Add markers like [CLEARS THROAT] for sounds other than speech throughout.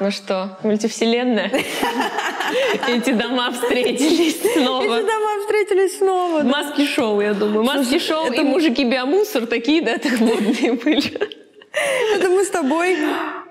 Ну что, мультивселенная? [LAUGHS] Эти дома встретились снова. Эти дома встретились снова. Маски-шоу, я думаю. Маски-шоу и мужики-биомусор такие, да, так модные были. Это мы с тобой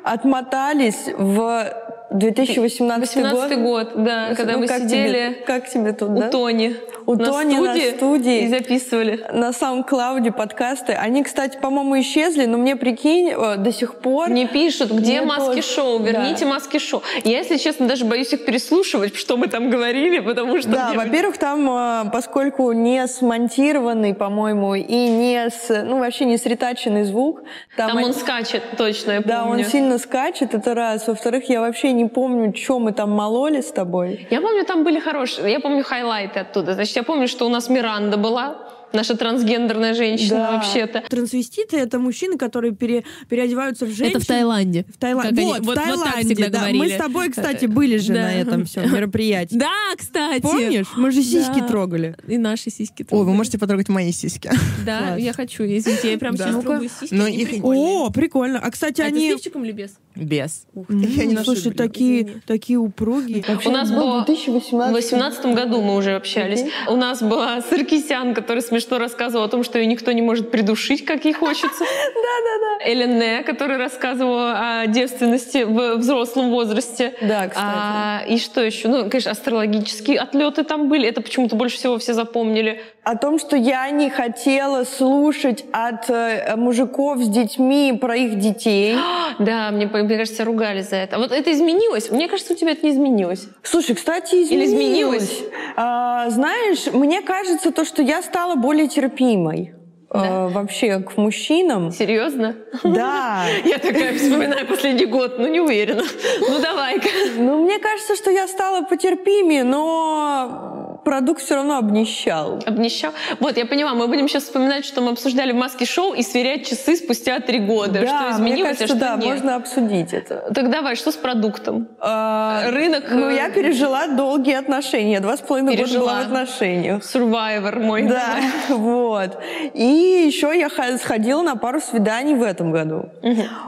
отмотались в 2018 18 год, да, когда Ну, мы как сидели тебе- как тебе тут, у да? Тони. У на Тони на студии студии. И записывали. На клауде подкасты. Они, кстати, по-моему, исчезли, но мне, прикинь, э, до сих пор... Мне пишут, где Мне маски-шоу, тоже, верните да. маски-шоу. Я, если честно, даже боюсь их переслушивать, что мы там говорили, потому что... Да, во-первых, там, э, поскольку не смонтированный, по-моему, и не с, ну, вообще не сретаченный звук, там, Там они- он скачет, точно, я да, помню. он сильно скачет, это раз. Во-вторых, я вообще не помню, что мы там мололи с тобой. Я помню, там были хорошие, я помню хайлайты оттуда. Значит, я помню, что у нас Миранда была, наша трансгендерная женщина Да. вообще-то. Трансвеститы — это мужчины, которые пере- переодеваются в женщин. Это в Таиланде. В Таиланде. Вот, в вот- вот так Таиланде, всегда да. Мы с тобой, кстати, были же Да. на этом всем мероприятии. Да, кстати. Помнишь? Мы же сиськи Да. трогали. И наши сиськи Ой, трогали. вы можете потрогать мои сиськи. Да, Класс. я хочу, извините, я прям Да. сейчас трогаю сиськи. Но они их-. О, прикольно. А, кстати, А это с они... лифчиком или без? Без. М, Я не Слушай, такие, такие упругие. У нас было в 2018 2018 году мы уже общались. У нас была Саркисян, который смешно рассказывал о том, что ее никто не может придушить, как ей хочется. [LAUGHS] Да-да-да. Элене, который рассказывал о девственности в взрослом возрасте. Да, кстати. А, и что еще? Ну, конечно, астрологические отлеты там были. Это почему-то больше всего все запомнили. О том, что я не хотела слушать от э, мужиков с детьми про их детей. [GASPS] Да, мне, мне кажется, ругали за это. Вот это изменилось? Мне кажется, у тебя это не изменилось. Слушай, кстати, Или изменилось. изменилось? А, знаешь, мне кажется, то, что я стала более терпимой. Да? э, вообще к мужчинам. Серьезно? Да. [LAUGHS] Я такая вспоминаю последний год, ну не уверена. Ну давай-ка. Ну, мне кажется, что я стала потерпимее, но продукт все равно обнищал. Обнищал. Вот, я поняла, мы будем сейчас вспоминать, что мы обсуждали в маске шоу и сверять часы спустя три года. да, что изменилось, мне кажется, а что да, нет. можно обсудить это. Так давай, что с продуктом? А, Рынок, Ну, э, я пережила долгие отношения. Два с половиной года была в отношениях. Survivor мой. Да, [LAUGHS] вот. И еще я сходила на пару свиданий в этом году.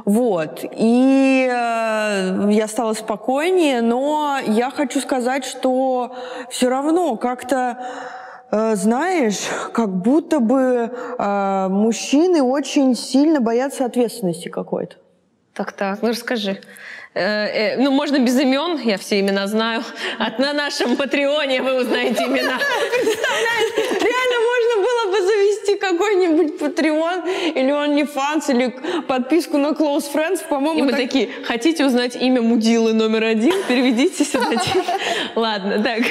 Вот. И э, я стала спокойнее, но я хочу сказать, что все равно как-то э, знаешь, как будто бы э, мужчины очень сильно боятся ответственности какой-то. Так, так, ну расскажи. Э, э, ну, можно без имен, я все имена знаю. От на нашем Патреоне вы узнаете имена. [LAUGHS] Реально можно было завести какой-нибудь Patreon или OnlyFans, или подписку на Close Friends, И по-моему, мы так- такие, хотите узнать имя мудилы номер один? Переведите сюда. [LAUGHS] Ладно, так.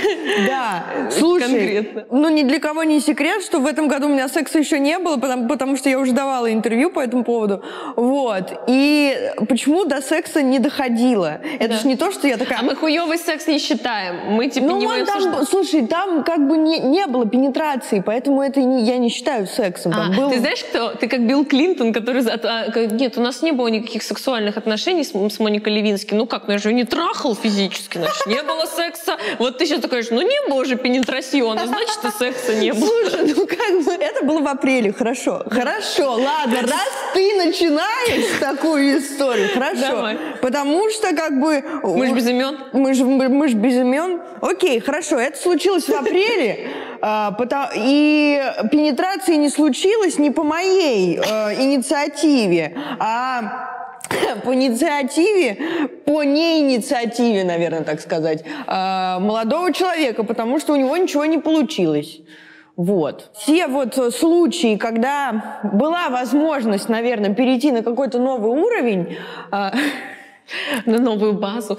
Да, слушай, Конкретно. ну ни для кого не секрет, что в этом году у меня секса еще не было, потому, потому что я уже давала интервью по этому поводу. Вот. И почему до секса не доходило? Это Да. ж не то, что я такая... А мы хуёвый секс не считаем. Мы типа ну, не будем там, слушай, там как бы не, не было пенетрации, поэтому это не, я не считаю сексом. Там А, было- Ты знаешь, кто? Ты как Билл Клинтон, который... а, Нет, у нас не было никаких сексуальных отношений с, с Моникой Левински. Ну как, ну я же её не трахал физически, значит, не было секса. Вот ты сейчас такая, ну не было же пенетрациона, значит, и секса не было. Слушай, ну как бы это было в апреле, хорошо. Хорошо, ладно, раз ты начинаешь такую историю, хорошо. Давай. Потому что как бы... Мы же без имен. Мы же мы без имен. Окей, хорошо, это случилось в апреле, и пенетрации не случилось не по моей э, инициативе, а [COUGHS] по инициативе, по неинициативе, наверное, так сказать, а, молодого человека, потому что у него ничего не получилось. Вот. Все вот э, случаи, когда была возможность, наверное, перейти на какой-то новый уровень, а, [LAUGHS] На новую базу.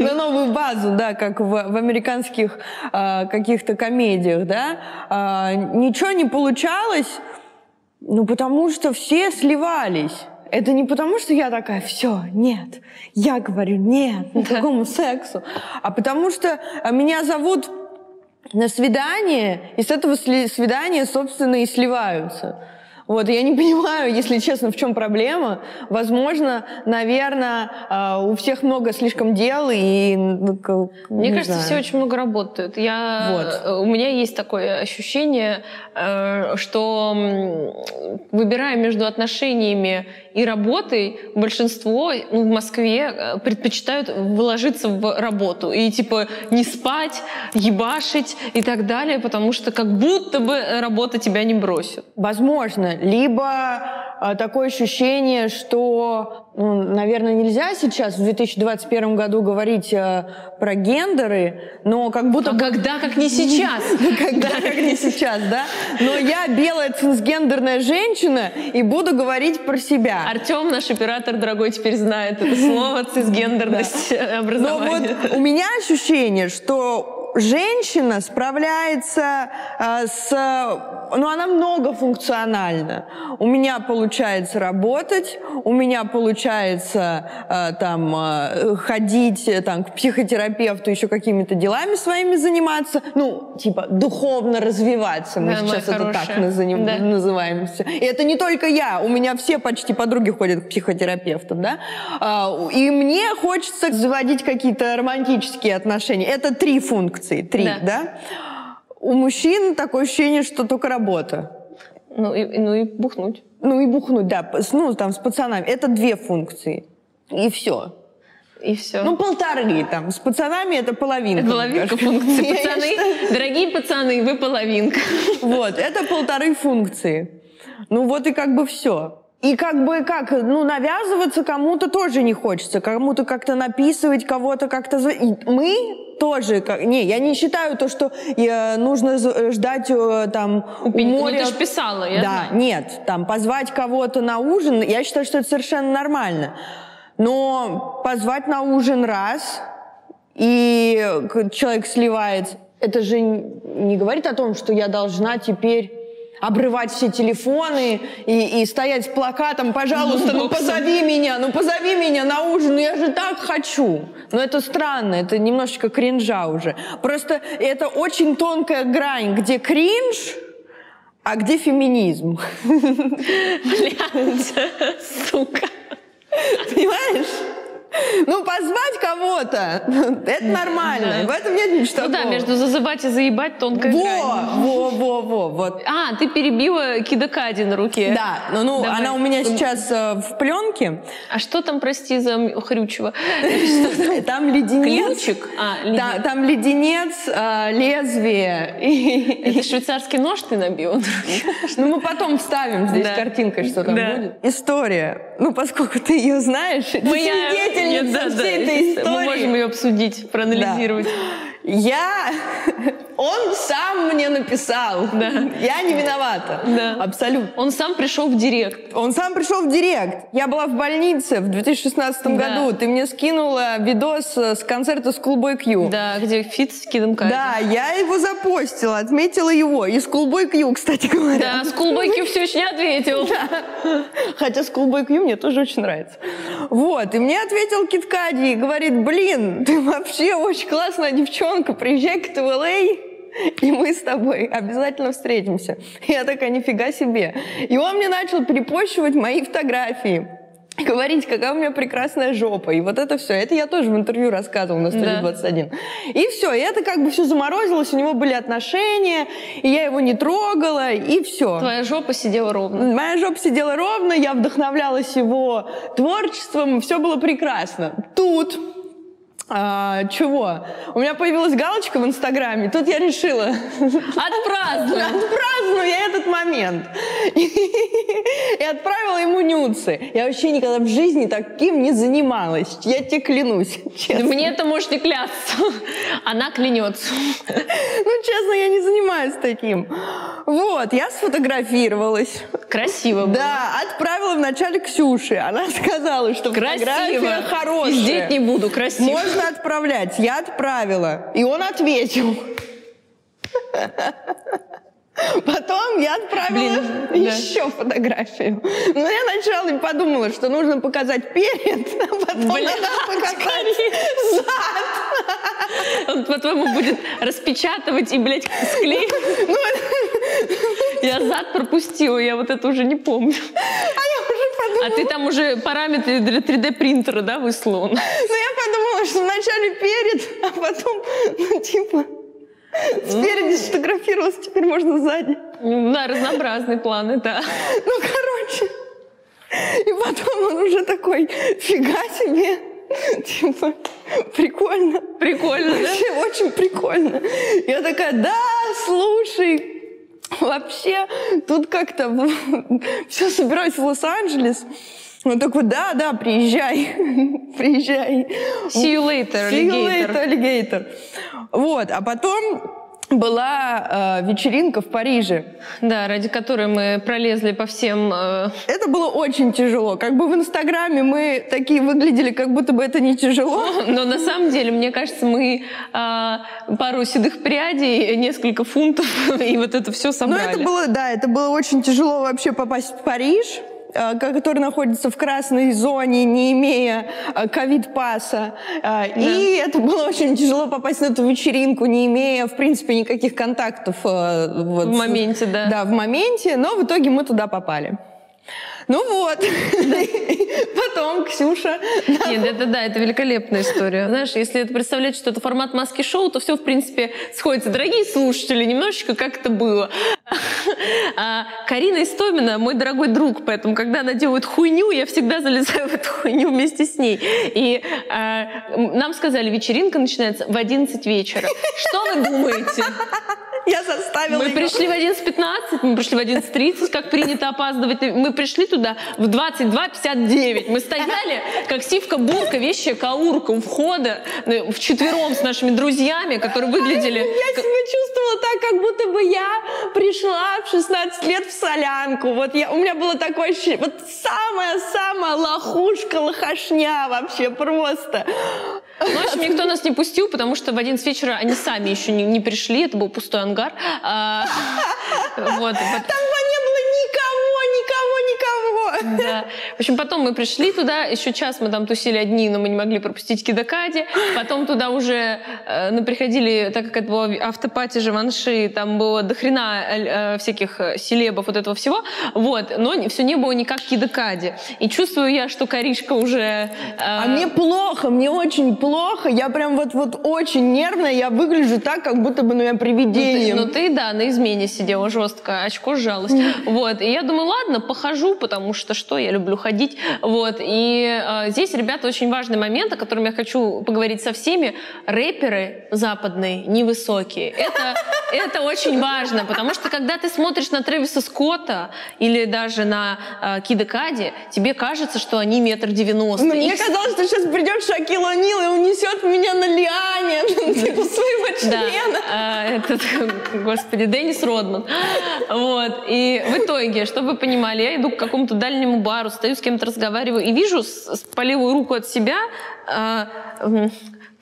на новую базу, да, как в, в американских а, каких-то комедиях, да, а, ничего не получалось, ну, потому что все сливались. Это не потому, что я такая, все, нет, я говорю нет [LAUGHS] никакому сексу, а потому что меня зовут на свидание, и с этого свидания, собственно, и сливаются. Вот, я не [LAUGHS] понимаю, если честно, в чем проблема. Возможно, наверное, а, у всех много слишком дел и... Мне кажется, знаю. все очень много работают. Я, вот. У меня есть такое ощущение, э, что выбирая между отношениями и работой, большинство ну, в Москве э, предпочитают вложиться в работу и типа не спать, ебашить и так далее, потому что как будто бы работа тебя не бросит. Возможно. Либо э, такое ощущение, что ну, наверное, нельзя сейчас в 2021 году говорить э, про гендеры, но как будто... А когда, как не сейчас? [LAUGHS] Когда, как не сейчас, да? Но я белая цисгендерная женщина и буду говорить про себя. Артем, наш оператор дорогой, теперь знает это слово [LAUGHS] цисгендерность образования. Но вот у меня ощущение, что женщина справляется э, с... Ну, она многофункциональна. У меня получается работать, у меня получается э, там э, ходить э, там, к психотерапевту, еще какими-то делами своими заниматься. Ну, типа, духовно развиваться. Мы да, сейчас это хорошая. так назовем, да. называем. И это не только я. У меня все почти подруги ходят к психотерапевтам, да? Э, и мне хочется заводить какие-то романтические отношения. Это три функции функции, три, да. да? У мужчин такое ощущение, что только работа. Ну и, ну и бухнуть. Ну и бухнуть, да. Ну, там, с пацанами. Это две функции. И все. И все. Ну, полторы там. С пацанами это половинка. Это половинка функции. [LAUGHS] Пацаны, дорогие пацаны, вы половинка. [LAUGHS] Вот, это полторы функции. Ну вот и как бы все. И как бы как, ну, навязываться кому-то тоже не хочется, кому-то как-то написывать, кого-то как-то... Мы тоже, как... не, я не считаю то, что я, нужно ждать э, там у ну, моря... Ну, ты же писала, я Да, знаю. нет, там позвать кого-то на ужин, я считаю, что это совершенно нормально. Но позвать на ужин раз, и человек сливается, это же не говорит о том, что я должна теперь обрывать все телефоны и, и стоять с плакатом, пожалуйста, ну позови меня, ну позови меня на ужин, ну я же так хочу. Но это странно, это немножечко кринжа уже. Просто это очень тонкая грань, где кринж, а где феминизм. Блядь, сука. Понимаешь? Ну, кого-то, [LAUGHS] это нормально. Да. В этом нет ничего Ну такого. да, между зазывать и заебать тонкая во, грань. Во, во, во, вот. А, ты перебила кидокади на руке. Да, ну, ну она у меня сейчас э, в пленке. А что там, прости за хрючево? [LAUGHS] [LAUGHS] Там леденец. Ключик? А. Там леденец, э, лезвие. Это швейцарский нож ты набил? Ну, мы потом вставим здесь картинкой, что там будет. История. Ну, поскольку ты ее знаешь, Моя свидетельница да, всей да, этой истории. Мы можем ее обсудить, проанализировать. Да. Я... [LAUGHS] Он сам мне написал. Да. Я не виновата. Да. Абсолютно. Он сам пришел в direct. Он сам пришел в direct. Я была в больнице в 2016 да. году. Ты мне скинула видос с концерта Schoolboy Q. Да, где feat с Kid ом Cudi. Да, я его запостила, отметила его. И Schoolboy Q, кстати говоря. Да, Schoolboy Q все еще не ответил. [LAUGHS] Да. Хотя Schoolboy Q мне тоже очень нравится. Вот, и мне ответил Kid Cudi и говорит, блин, ты вообще очень классная девчонка девчонка, приезжай-ка в LA, и мы с тобой обязательно встретимся. Я такая, нифига себе. И он мне начал перепощивать мои фотографии говорить, какая у меня прекрасная жопа. И вот это все. Это я тоже в интервью рассказывала на студии да. 21. И все. И это как бы все заморозилось. У него были отношения, и я его не трогала, и все. Твоя жопа сидела ровно. Моя жопа сидела ровно, я вдохновлялась его творчеством, все было прекрасно. Тут а, чего? У меня появилась галочка в Инстаграме, тут я решила... Отпраздную! Отпраздную я этот момент. И отправила ему нюцы. Я вообще никогда в жизни таким не занималась. Я тебе клянусь, честно. Мне это может не клясться. Она клянется. Ну, честно, я не занимаюсь таким. Вот, я сфотографировалась. Красиво было. Да, отправила вначале Ксюше. Она [LAUGHS] сказала, что красиво. фотография хорошая. Пиздеть не буду, красиво. Можно отправлять. Я отправила. И он ответил. [LAUGHS] Потом я отправила Блин, да. еще фотографию. Но я сначала подумала, что нужно показать перед, а потом Блин, надо показать зад. Он, по-твоему, будет распечатывать и, блядь, склеить. Ну, Я зад пропустила, я вот это уже не помню. а я уже подумала, А ты там уже параметры для 3D принтера, да, выслал? ну, я подумала, что вначале перед, а потом, ну, типа, спереди сфотографировалась, теперь можно сзади. Да, разнообразные планы, да. Ну, короче. И потом он уже такой, фига себе. Типа, прикольно. Прикольно, да? Вообще очень прикольно. Я такая, да, слушай, вообще тут как-то [LAUGHS] все собираюсь в Лос-Анджелес. Он такой, да, да, приезжай, [LAUGHS] приезжай. See you later, See you alligator. later, alligator. Вот, а потом была э, вечеринка в Париже. Да, ради которой мы пролезли по всем... э, Это было очень тяжело. Как бы в Инстаграме мы такие выглядели, как будто бы это не тяжело. [LAUGHS] Но на самом деле, мне кажется, мы а, пару седых прядей, несколько фунтов, [LAUGHS] и вот это все собрали. Ну, это было, да, это было очень тяжело вообще попасть в Париж, э, который находится в красной зоне, не имея э, ковид-паса. Э, И это было очень тяжело попасть на эту вечеринку, не имея, в принципе, никаких контактов. э, вот, В моменте, да. Да, в моменте, но в итоге мы туда попали. Ну вот. [LAUGHS] Потом Ксюша... Нет, это да, это великолепная история. Знаешь, если это представлять, что это формат маски-шоу, то все, в принципе, сходится. Дорогие слушатели, немножечко как это было. А Карина Истомина мой дорогой друг, поэтому, когда она делает хуйню, я всегда залезаю в эту хуйню вместе с ней. И а, нам сказали, вечеринка начинается в 11 вечера. Что вы думаете? Я заставила Мы его. пришли в 11.15, мы пришли в 11.30, как принято опаздывать. Мы пришли туда в 22.59. Мы стояли, как сивка-бурка, вещая каурка у входа, ну, вчетвером с нашими друзьями, которые выглядели... Я себя чувствовала так, как будто бы я пришла в 16 лет в солянку. Вот я, у меня было такое ощущение, вот самая-самая лохушка, лохошня вообще просто. Ну, в общем, никто нас не пустил, потому что в 11 вечера они сами еще не, не пришли, это был пустой ангар. А, [LAUGHS] вот, Там Да. В общем, потом мы пришли туда, еще час мы там тусили одни, но мы не могли пропустить Кидакади. Потом туда уже э, ну, приходили, так как это было автопати Живанши, там было дохрена э, всяких э, селебов, вот этого всего. Вот. Но все не было никак Кидакади. И чувствую я, что Каришка уже... э, А мне плохо, мне очень плохо. Я прям вот, вот очень нервная, я выгляжу так, как будто бы ну, я Ну привидение. ты, ну ты, да, на измене сидела жестко, очко сжалось. Вот, и я думаю, ладно, похожу, потому что что, я люблю ходить. Вот, и э, здесь, ребята, очень важный момент, о котором я хочу поговорить со всеми. Рэперы западные невысокие. Это, это очень важно, потому что когда ты смотришь на Трэвиса Скотта или даже на э, Кида Кади, тебе кажется, что они метр девяносто. Ну, мне Их казалось, что сейчас придет Шакил О'Нил и унесет меня на лиане, [LAUGHS] типа своего члена. а, этот, господи, Деннис Родман. Вот. И в итоге, чтобы вы понимали, я иду к какому-то дальнему бару, стою с кем-то разговариваю и вижу с, с- по левую руку от себя м,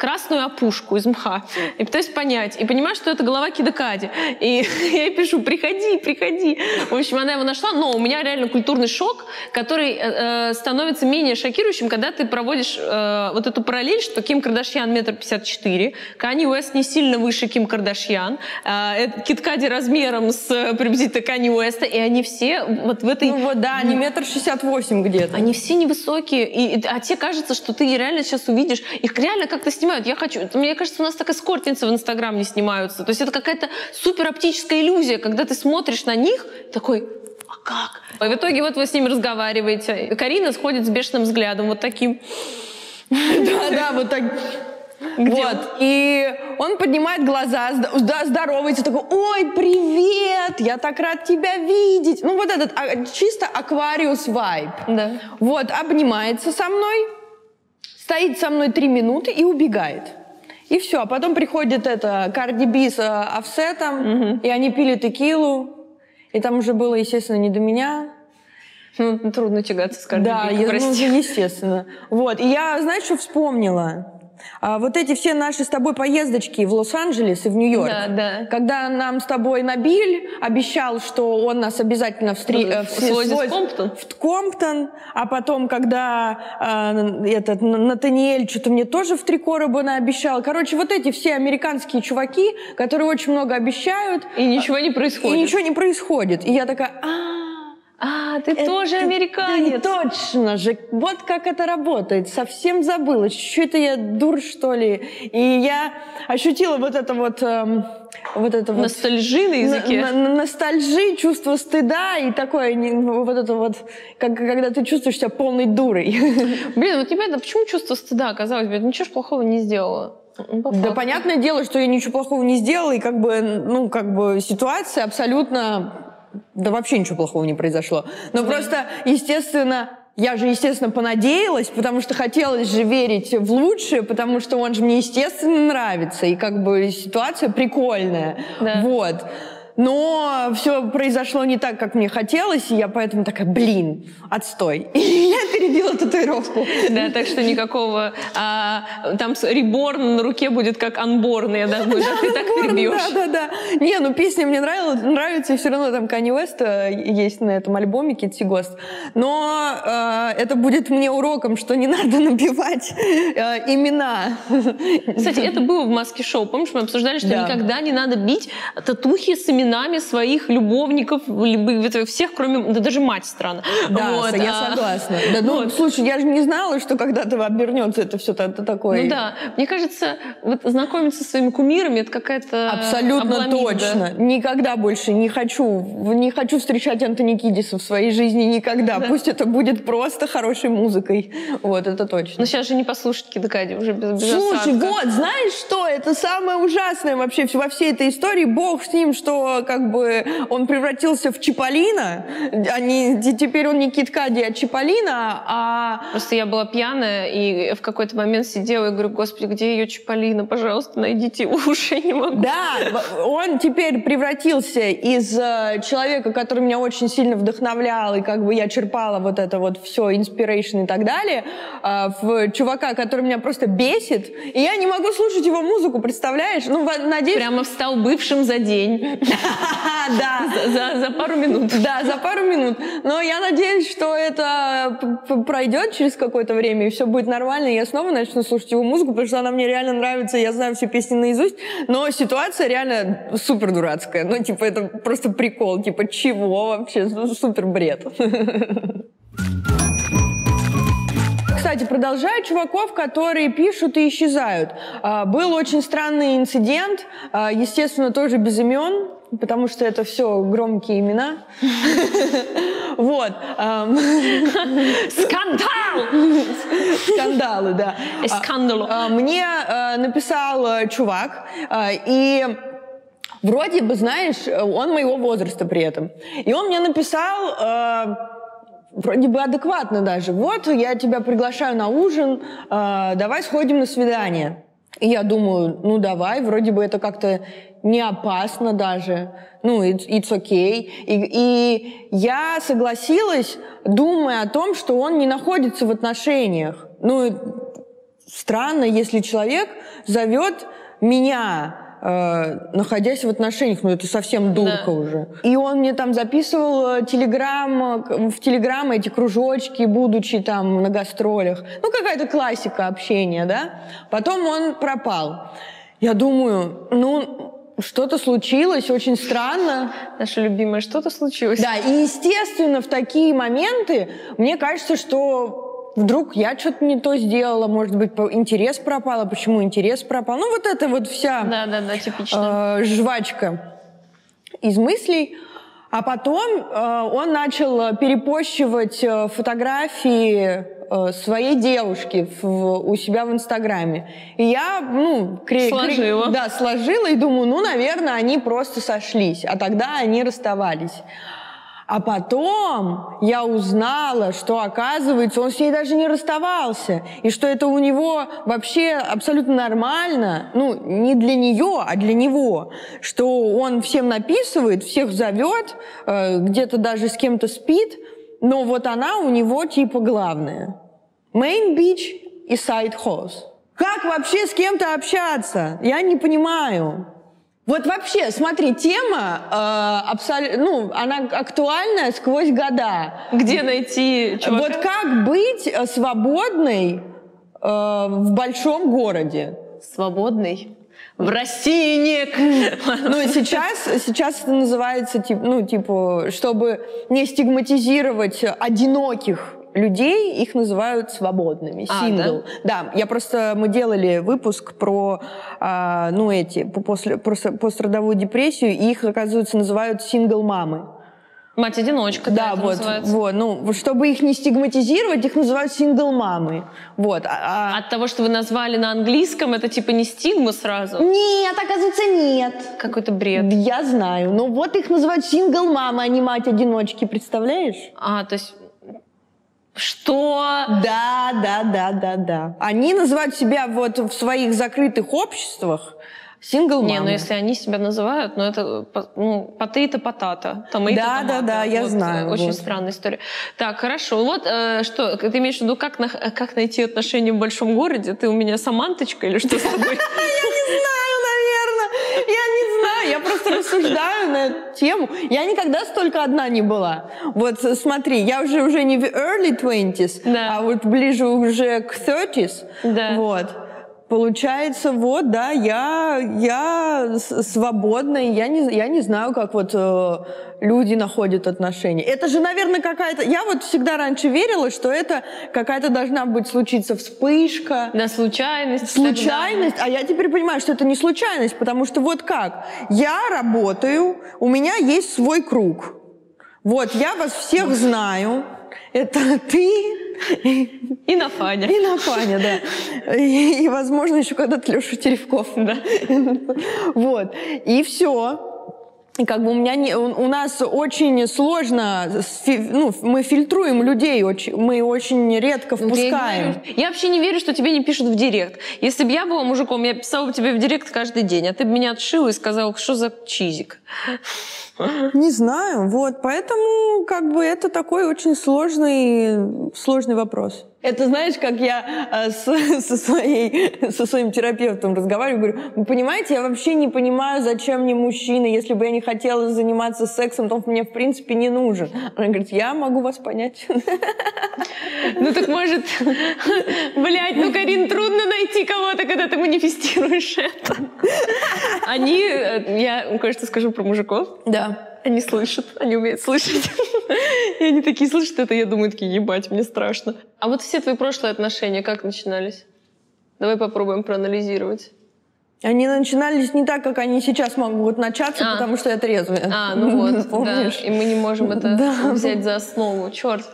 красную опушку из мха. И пытаюсь понять. И понимаю, что это голова Кидакади. И [LAUGHS] я ей пишу, приходи, приходи. В общем, она его нашла, но у меня реально культурный шок, который э, э, становится менее шокирующим, когда ты проводишь э, вот эту параллель, что Ким Кардашьян метр пятьдесят четыре, Канни Уэст не сильно выше Ким Кардашьян, э, это Киткади размером с э, приблизительно Канни Уэста, и они все вот в этой... Ну вот, да, они метр шестьдесят восемь где-то. Они все невысокие, и, и- а тебе кажется, что ты реально сейчас увидишь, их реально как-то снимают. Я хочу, мне кажется, у нас так эскортницы в Инстаграм не снимаются. То есть это какая-то супер оптическая иллюзия, когда ты смотришь на них, такой, а как? И в итоге вот вы с ними разговариваете. Карина сходит с бешеным взглядом, вот таким. Да, да, вот так. Где вот. И он поднимает глаза, да, здоровается, такой, ой, привет, я так рад тебя видеть. Ну, вот этот а, чисто аквариус вайб. Да. Вот, обнимается со мной, стоит со мной три минуты и убегает. И все, а потом приходит это Карди Би с э, офсетом, и они пили текилу, и там уже было, естественно, не до меня. Ну, трудно тягаться с Карди Да, Би, я, ну, естественно. Вот, и я, знаешь, что вспомнила? А вот эти все наши с тобой поездочки в Лос-Анджелес и в Нью-Йорк, Да, да. когда нам с тобой Набиль обещал, что он нас обязательно встре- э, в- в Комптон? в Комптон, а потом, когда э, этот Натаниэль что-то мне тоже в три короба наобещал. Короче, вот эти все американские чуваки, которые очень много обещают, И ничего не и происходит. ничего не происходит. И я такая, а А, ты тоже это- американец. да, точно же, вот как это работает. Совсем забыла. Что это я дур, что ли? И я ощутила вот это вот... эм, вот это вот... Ностальжи на языке. На- на- ностальжи, чувство стыда и такое, не- вот это вот, как, когда ты чувствуешь себя полной дурой. [LAUGHS] Блин, вот непонятно, почему чувство стыда, казалось бы, ничего ж плохого не сделала. Ну, Да понятное дело, что я ничего плохого не сделала, и как бы, ну, как бы ситуация абсолютно... Да вообще ничего плохого не произошло. Но просто, естественно, я же, естественно, понадеялась, потому что хотелось же верить в лучшее, потому что он же мне, естественно, нравится, и как бы ситуация прикольная. Да. Вот. Но все произошло не так, как мне хотелось, и я поэтому такая, блин, отстой. [LAUGHS] И я перебила татуировку. Да, так что никакого... а, там реборн на руке будет как анборн, я думаю, да, ты так перебьешь. Да, да, да. Не, ну песня мне нравилась, нравится, и все равно там Kanye West э, есть на этом альбоме Китси Гост. Но э, это будет мне уроком, что не надо [LAUGHS] набивать э, имена. Кстати, это было в маске шоу. Помнишь, мы обсуждали, что Да. никогда не надо бить татухи с именами своих любовников, это всех, кроме... Да даже мать странно. Да, Вот, я а, согласна. Да, [LAUGHS] ну, вот. слушай, я же не знала, что когда-то обернется это все такое. Ну да, мне кажется, вот знакомиться со своими кумирами это какая-то Абсолютно обламида. точно. Никогда больше не хочу, не хочу встречать Антони Кидиса в своей жизни никогда. Пусть это будет просто хорошей музыкой. Вот, это точно. Но сейчас же не послушать Кидакади уже без, без Слушай, осадка. вот, знаешь что? Это самое ужасное вообще во всей этой истории. Бог с ним, что как бы он превратился в Чиполлино. А не- теперь он не Киткади, а Чиполлино, а... Просто я была пьяная и в какой-то момент сидела и говорю, господи, где ее Чиполлино? Пожалуйста, найдите его, уже не могу. Да, он теперь превратился из э, человека, который меня очень сильно вдохновлял, и как бы я черпала вот это вот все, inspiration и так далее, э, в чувака, который меня просто бесит, и я не могу слушать его музыку, представляешь? Ну, надеюсь... Прямо встал бывшим за день, [LAUGHS] Да, за, за пару минут. Да, за пару минут. Но я надеюсь, что это пройдет через какое-то время, и все будет нормально, и я снова начну слушать его музыку, потому что она мне реально нравится, я знаю все песни наизусть. Но ситуация реально супер дурацкая. Ну, типа, это просто прикол. Типа, чего вообще? Супер бред. [LAUGHS] Кстати, продолжаю чуваков, которые пишут и исчезают. А, Был очень странный инцидент, а, естественно, тоже без имен, потому что это все громкие имена. [LAUGHS] Вот. Скандал! Скандалы, да. Э, скандалу. А, Мне написал э, чувак, и вроде бы, знаешь, он моего возраста при этом. И он мне написал вроде бы адекватно даже. Вот, я тебя приглашаю на ужин, э, давай сходим на свидание. И я думаю, ну давай, вроде бы это как-то не опасно даже. Ну, it's, it's okay. И, и я согласилась, думая о том, что он не находится в отношениях. Ну, странно, если человек зовет меня, э, находясь в отношениях, ну это совсем дурка Да. уже. И он мне там записывал э, телеграм, э, в телеграм эти кружочки, будучи там на гастролях. Ну какая-то классика общения, да? Потом он пропал. Я думаю, ну что-то случилось, очень странно. Наша любимая, что-то случилось? Да, и естественно, в такие моменты мне кажется, что вдруг я что-то не то сделала, может быть, интерес пропал, а почему интерес пропал. Ну, вот это вот вся Да, да, да, типично. э, жвачка из мыслей. А потом э, он начал э, перепощивать э, фотографии э, своей девушки в- у себя в Инстаграме. И я, ну, кре- кре- Сложила. да, сложила и думаю, ну, наверное, они просто сошлись, а тогда они расставались. А потом я узнала, что, оказывается, он с ней даже не расставался, и что это у него вообще абсолютно нормально, ну, не для нее, а для него, что он всем написывает, всех зовет, э, где-то даже с кем-то спит, но вот она у него типа главная. Main beach и side house. Как вообще с кем-то общаться? Я не понимаю. Вот вообще, смотри, тема э, абсолютно, ну, она актуальная сквозь года. Где найти чувака? Вот как быть э, свободной э, в большом городе? Свободный? В России нет. Ну, сейчас, сейчас это называется, ну, типа, чтобы не стигматизировать одиноких людей, их называют свободными, А, сингл. да? я просто, мы делали выпуск про, а, ну, эти, по- после, просто пострадовую депрессию, и их, оказывается, называют сингл-мамы. Мать-одиночка, Да, да, вот, называется. вот, ну, чтобы их не стигматизировать, их называют сингл-мамы. Вот. а- а- От того, что вы назвали на английском, это типа не стигма сразу? Нет, оказывается, нет. Какой-то бред. Я знаю. Но вот их называют сингл-мамы, а не мать-одиночки, представляешь? А, то есть... Что? Да, да, да, да, да. Они называют себя вот в своих закрытых обществах сингл Не, ну если они себя называют, ну это ну, потейто потата. Томейто, Да, да, томато. да, я Вот, знаю, э, Очень вот. странная история. Так, хорошо. Вот э, что, ты имеешь в виду, как, на- как найти отношения в большом городе? Ты у меня саманточка или что с тобой? [LAUGHS] не знаю, наверное. Я не. Я просто рассуждаю на эту тему. Я никогда столько одна не была. Вот смотри, я уже уже не в early 20s, Да. а вот ближе уже к 30s. Да. Вот. Получается, вот, да, я, я с- свободная, я не, я не знаю, как вот э, люди находят отношения. Это же, наверное, какая-то... Я вот всегда раньше верила, что это какая-то должна быть случиться вспышка, На случайность. Случайность, а я теперь понимаю, что это не случайность, потому что вот как, я работаю, у меня есть свой круг. Вот, я вас всех знаю. Это ты И на Фаня. и Нафаня, да. И, и, возможно, еще когда-то Леша Теревков. Да. Вот. И все. И как бы у меня не, у, у нас очень сложно, ну, мы фильтруем людей, очень, мы очень редко я и впускаем. говорю, Я вообще не верю, что тебе не пишут в директ. Если бы я была мужиком, я писала бы тебе в директ каждый день, а ты бы меня отшила и сказала, что за чизик. Не знаю, вот, поэтому как бы это такой очень сложный, сложный вопрос. Это знаешь, как я э, с- [LAUGHS] со, своей, со своим терапевтом разговариваю, говорю, вы понимаете, я вообще не понимаю, зачем мне мужчина, если бы я не хотела заниматься сексом, то он мне в принципе не нужен. Она говорит, я могу вас понять. Ну так может, блядь, ну, Карин, трудно найти кого-то, когда ты манифестируешь это. Они, э, я кое-что скажу про мужиков. Да. Они слышат, они умеют слышать. [LAUGHS] И они такие слышат это, я думаю, такие, ебать, мне страшно. А вот все твои прошлые отношения как начинались? Давай попробуем проанализировать. Они начинались не так, как они сейчас могут начаться, А. потому что я трезвая. А, ну вот, [LAUGHS] да. Помнишь? И мы не можем это [LAUGHS] Да. взять за основу. Черт.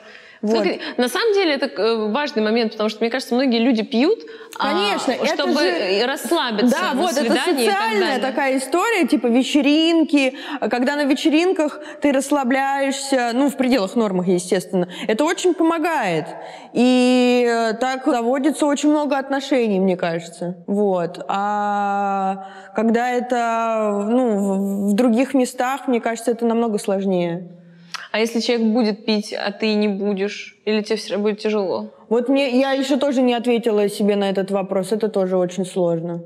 Вот. Смотри, на самом деле это э, важный момент, потому что, мне кажется, многие люди пьют, а, Конечно, это чтобы же- расслабиться Да, вот это социальная такая история, типа вечеринки, когда на вечеринках ты расслабляешься, ну, в пределах нормах, естественно. Это очень помогает. И э, так заводится очень много отношений, мне кажется. Вот. А когда это, ну, в других местах, мне кажется, это намного сложнее. А если человек будет пить, а ты не будешь, или тебе все будет тяжело? Вот мне, я еще тоже не ответила себе на этот вопрос. Это тоже очень сложно.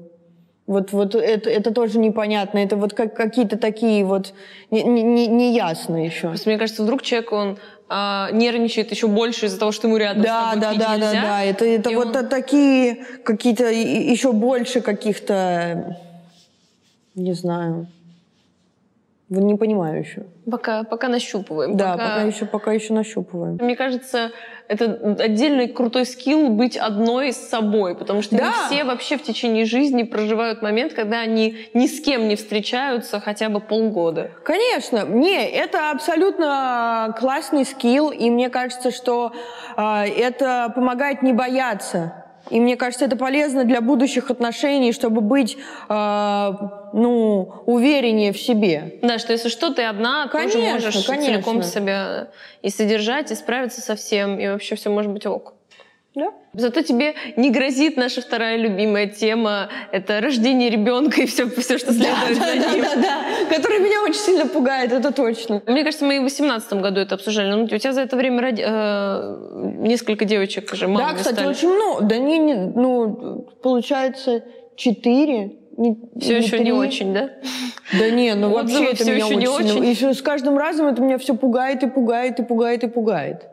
Вот, вот это, это тоже непонятно. Это вот как, какие-то такие вот не- не- не- неясно еще. Просто мне кажется, вдруг человек, он а, нервничает еще больше из-за того, что ему рядом с Да, тобой да, да, да, нельзя. да. Это, это И вот он- та- такие какие-то еще больше каких-то, не знаю, не понимаю еще. Пока, пока нащупываем. Да, пока еще, пока еще нащупываем. Мне кажется, это отдельный крутой скилл быть одной с собой, потому что Да. не все вообще в течение жизни проживают момент, когда они ни с кем не встречаются хотя бы полгода. Конечно, не, это абсолютно классный скилл, и мне кажется, что а, это помогает не бояться. И мне кажется, это полезно для будущих отношений, чтобы быть, а, ну, увереннее в себе. Да, что если что, ты одна, тоже Конечно, можешь конечно. целиком себя и содержать, и справиться со всем, и вообще все может быть ок. Да? Зато тебе не грозит наша вторая любимая тема. Это рождение ребенка и все, все что следует за ним. да, да, который меня очень сильно пугает, это точно. Мне кажется, мы и в 2018 году это обсуждали. Ну, у тебя за это время ради- э, несколько девочек уже мамами да, кстати, стали. очень много. Да не, не, ну, получается, четыре. не- Все или еще не три. очень, да? Да не, ну Отзывы вообще это всё меня еще не очень сильно- очень. И всё- с каждым разом это меня все пугает и пугает и пугает и пугает.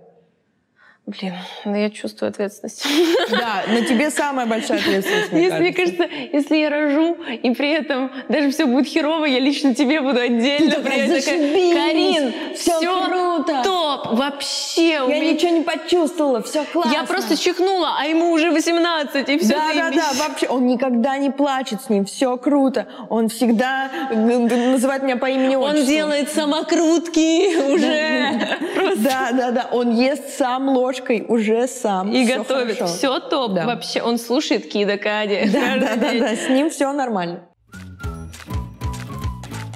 Блин, ну я чувствую ответственность. Да, на тебе самая большая ответственность, мне Если, мне кажется. кажется, если я рожу, и при этом даже все будет херово, я лично тебе буду отдельно. Ты такая, привет, такая, «Зашибись, Карин, всё все круто». топ, вообще. Я меня- ничего не почувствовала, все классно. Я просто чихнула, а ему уже 18, и все Да, да, да, вообще, он никогда не плачет с ним, все круто. Он всегда называет меня по имени Он делает самокрутки уже. Просто. Да, да, да, он ест сам ложкой, уже сам. И Всё готовит. хорошо. Все топ. Да. Вообще, он слушает Кида Кади. Да, да, да, день. да, с ним все нормально.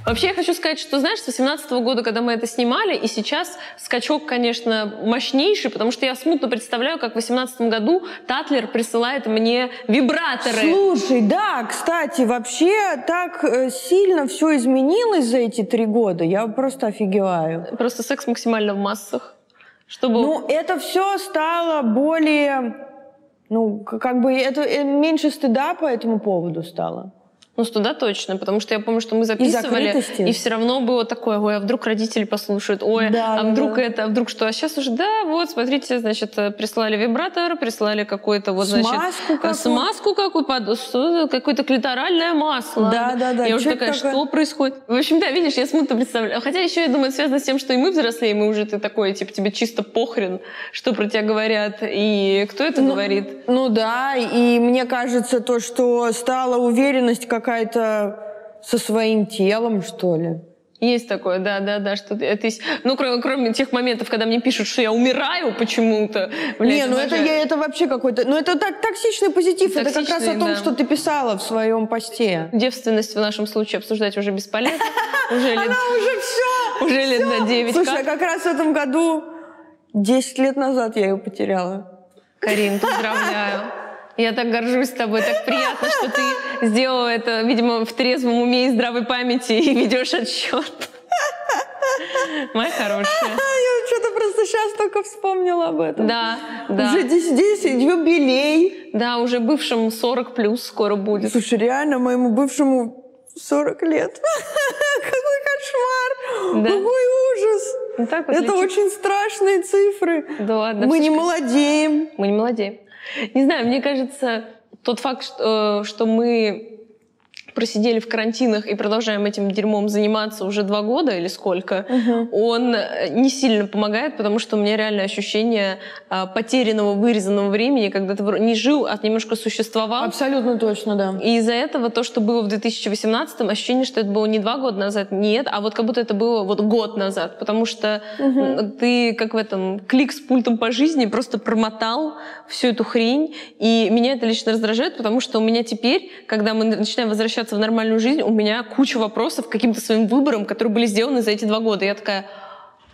Вообще, я хочу сказать, что, знаешь, с 18 года, когда мы это снимали, и сейчас скачок, конечно, мощнейший, потому что я смутно представляю, как в 18 году Татлер присылает мне вибраторы. Слушай, да, кстати, вообще так э, сильно все изменилось за эти три года. Я просто офигеваю. Просто секс максимально в массах. Чтобы... Ну, это все стало более, ну, как бы это э, меньше стыда по этому поводу стало. Ну, туда точно, потому что я помню, что мы записывали, закрытости. и, все равно было такое, ой, а вдруг родители послушают, ой, Да, а вдруг да. это, а вдруг что, а сейчас уже, да, вот, смотрите, значит, э, прислали вибратор, прислали какой-то вот, значит, Смазку э, какую-то. смазку какую, под- что, какое-то клиторальное масло. Да, да, да, Я уже такая, такое? что происходит? В общем, да, видишь, я смутно представляю. Хотя еще, я думаю, это связано с тем, что и мы взрослеем, и уже ты такой, типа, тебе чисто похрен, что про тебя говорят, и кто это говорит. Ну да, и мне кажется, то, что стала уверенность какая-то со своим телом, что ли. Есть такое, да, да, да, что это есть. Ну, кроме, кроме тех моментов, когда мне пишут, что я умираю почему-то. не, ну это, я, это вообще какой-то... Ну это так, токсичный позитив. это как раз Токсичный, о том, да. что ты писала в своем посте. Девственность в нашем случае обсуждать уже бесполезно. Уже лет, уже все! уже лет на 9. Слушай, а как раз в этом году, 10 лет назад я ее потеряла. Карин, поздравляю. Я так горжусь тобой, так приятно, что ты сделала это, видимо, в трезвом уме и здравой памяти и ведешь отсчет. Моя хорошая. [LAUGHS] Я что-то просто сейчас только вспомнила об этом. Да, да. Уже 10, 10 юбилей. Да, уже бывшим 40 плюс скоро будет. Слушай, реально, моему бывшему 40 лет. [LAUGHS] Какой кошмар! Да. Какой ужас! Ну, так вот Это летит. очень страшные цифры. Да ладно. Мы не ж- молодеем. Мы не молодеем. Не знаю, мне кажется, тот факт, что, э, что мы просидели в карантинах и продолжаем этим дерьмом заниматься уже два года или сколько, он э, не сильно помогает, потому что у меня реально ощущение а, потерянного, вырезанного времени, когда ты не жил, а немножко существовал. Абсолютно точно, да. И из-за этого то, что было в 2018, ощущение, что это было не два года назад, нет, а вот как будто это было вот год назад, потому что м, ты как в этом клик с пультом по жизни просто промотал всю эту хрень, и меня это лично раздражает, потому что у меня теперь, когда мы начинаем возвращаться в нормальную жизнь, у меня куча вопросов к каким-то своим выборам, которые были сделаны за эти два года. Я такая,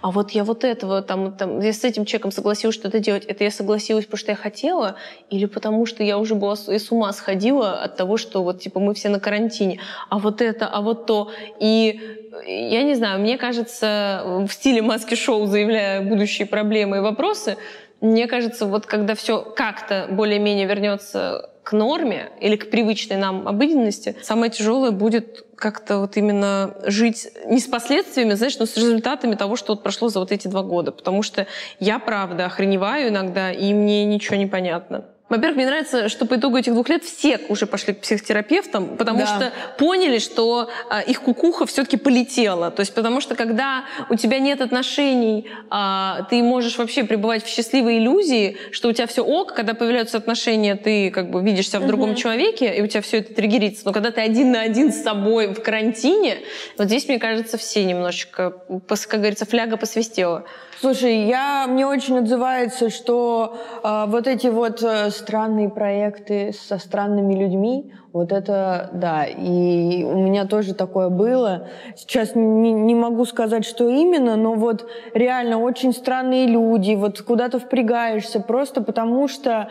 а вот я вот этого, там, там, я с этим человеком согласилась что-то делать. Это я согласилась, потому что я хотела, или потому что я уже была я с ума сходила от того, что вот, типа, мы все на карантине. А вот это, а вот то. И я не знаю, мне кажется, в стиле маски-шоу, заявляя будущие проблемы и вопросы, мне кажется, вот когда все как-то более-менее вернется к норме или к привычной нам обыденности, самое тяжелое будет как-то вот именно жить не с последствиями, знаешь, но с результатами того, что вот прошло за вот эти два года. Потому что я, правда, охреневаю иногда, и мне ничего не понятно. Во-первых, мне нравится, что по итогу этих двух лет все уже пошли к психотерапевтам, потому Да. что поняли, что а, их кукуха все-таки полетела. То есть потому что когда у тебя нет отношений, а, ты можешь вообще пребывать в счастливой иллюзии, что у тебя все ок, когда появляются отношения, ты как бы видишь себя в другом человеке, и у тебя все это триггерится. Но когда ты один на один с собой в карантине, вот здесь, мне кажется, все немножечко, как говорится, фляга посвистела. Слушай, я, мне очень отзывается, что э, вот эти вот э, странные проекты со странными людьми, вот это, да, и у меня тоже такое было. Сейчас не, не могу сказать, что именно, но вот реально очень странные люди, вот куда-то впрягаешься просто потому что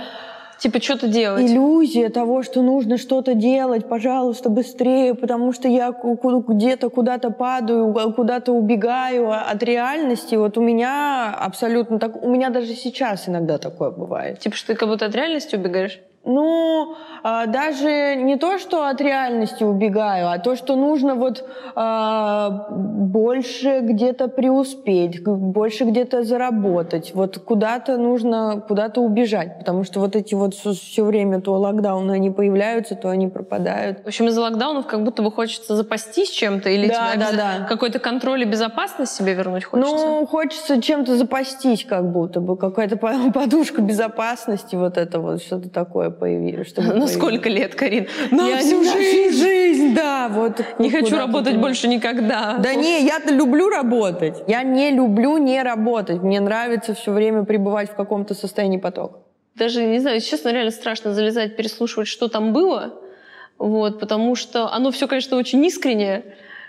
Типа что-то делать. Иллюзия того, что нужно что-то делать, пожалуйста, быстрее, потому что я где-то куда-то падаю, куда-то убегаю от реальности. Вот у меня абсолютно так... У меня даже сейчас иногда такое бывает. Типа, что ты как будто от реальности убегаешь? Ну, а, даже не то, что от реальности убегаю, а то, что нужно вот а, больше где-то преуспеть, больше где-то заработать. Вот куда-то нужно куда-то убежать, потому что вот эти вот все время то локдауны, они появляются, то они пропадают. В общем, из-за локдаунов как будто бы хочется запастись чем-то или да, да, да. какой-то контроль и безопасность себе вернуть хочется? Ну, хочется чем-то запастись как будто бы, какая-то подушка безопасности, вот это вот что-то такое появилось. [LAUGHS] На появилось. сколько лет, Карин? На я всю жизнь. жизнь, да. Вот не хочу работать больше никогда. Да не, я-то люблю работать. Я не люблю не работать. Мне нравится все время пребывать в каком-то состоянии потока. Даже, не знаю, честно, реально страшно залезать, переслушивать, что там было. Вот, потому что оно все, конечно, очень искреннее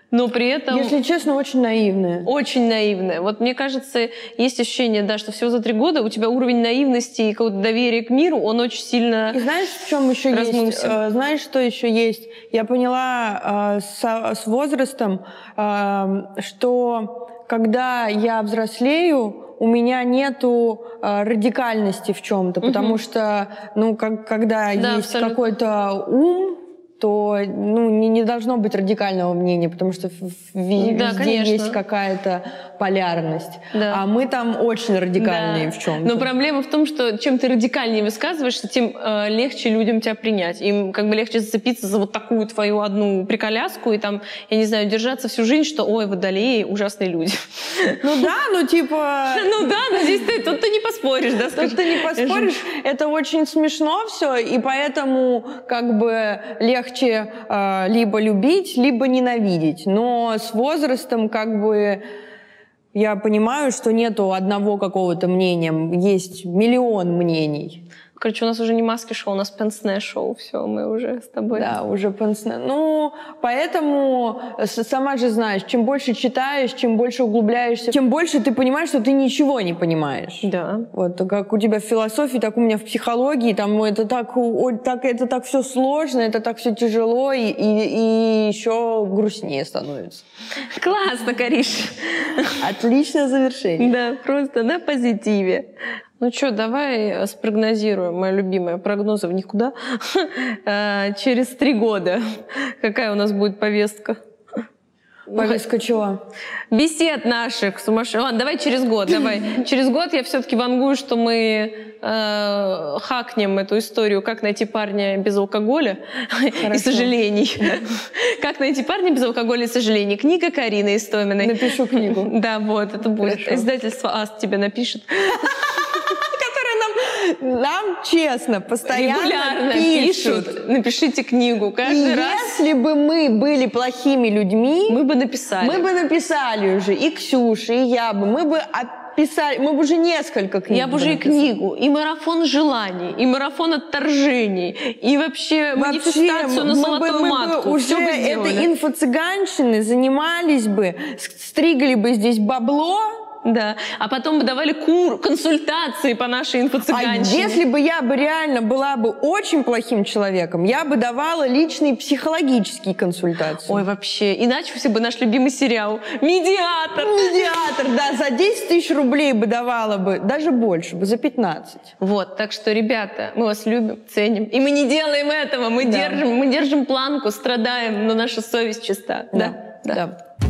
но при этом... Если честно, очень наивная. Очень наивная. Вот мне кажется, есть ощущение, да, что всего за три года у тебя уровень наивности и какого-то доверия к миру, он очень сильно И знаешь, в чем еще размылся. есть? Э, знаешь, что еще есть? Я поняла э, с, возрастом, э, что когда я взрослею, у меня нету э, радикальности в чем-то, угу. потому что, ну, как, когда да, есть какой-то ум, то ну, не, не должно быть радикального мнения, потому что в, в, да, везде конечно. есть какая-то полярность. Да. А мы там очень радикальные да. в чем-то. Но проблема в том, что чем ты радикальнее высказываешься, тем э, легче людям тебя принять. Им как бы легче зацепиться за вот такую твою одну приколяску и там, я не знаю, держаться всю жизнь, что ой, водолеи ужасные люди. Ну да, ну типа... [LAUGHS] Ну да, но здесь ты, тут ты не поспоришь, да? Тут ты не поспоришь. Это очень смешно все, и поэтому как бы легче э, либо любить, либо ненавидеть. Но с возрастом как бы я понимаю, что нету одного какого-то мнения, есть миллион мнений. Короче, у нас уже не маски шоу, у нас пенсне шоу. Все, мы уже с тобой. Да, уже пенсне. Ну, поэтому сама же знаешь, чем больше читаешь, чем больше углубляешься, тем больше ты понимаешь, что ты ничего не понимаешь. Да. Вот как у тебя в философии, так у меня в психологии, там это так, так это так все сложно, это так все тяжело и, и, и еще грустнее становится. Классно, Кариш. Отличное завершение. Да, просто на позитиве. Ну что, давай э, спрогнозируем, моя любимая, прогнозы в никуда. [LAUGHS] Э, через три года какая у нас будет повестка? Повестка чего? Бесед наших сумасшедших. Ладно, давай через год, давай. [CLEARS THROAT] Через год я все-таки вангую, что мы э, хакнем эту историю, как найти парня без алкоголя [LAUGHS] Хорошо. и сожалений. [LAUGHS] Как найти парня без алкоголя и сожалений. Книга Карины Истоминой. Напишу книгу. Да, вот, это будет. Хорошо. Издательство АСТ тебе напишет нам честно, постоянно Регулярно пишут. пишут. Напишите книгу каждый и раз. если бы мы были плохими людьми... Мы бы написали. Мы бы написали уже. И Ксюша, и я бы. Мы бы писали, мы бы уже несколько книг. Я бы уже и книгу, и марафон желаний, и марафон отторжений, и вообще, вообще манифестацию на золотую мы матку. Бы уже бы этой инфо-цыганщины занимались бы, стригли бы здесь бабло, да. А потом бы давали кур, консультации по нашей инфо-цыганщине. А если бы я бы реально была бы очень плохим человеком, я бы давала личные психологические консультации. Ой, вообще. Иначе все бы наш любимый сериал «Медиатор». «Медиатор», да. За 10 тысяч рублей бы давала бы, даже больше бы, за 15. Вот. Так что, ребята, мы вас любим, ценим. И мы не делаем этого. Мы, да. держим, мы держим планку, страдаем, но наша совесть чиста. Да. да. да.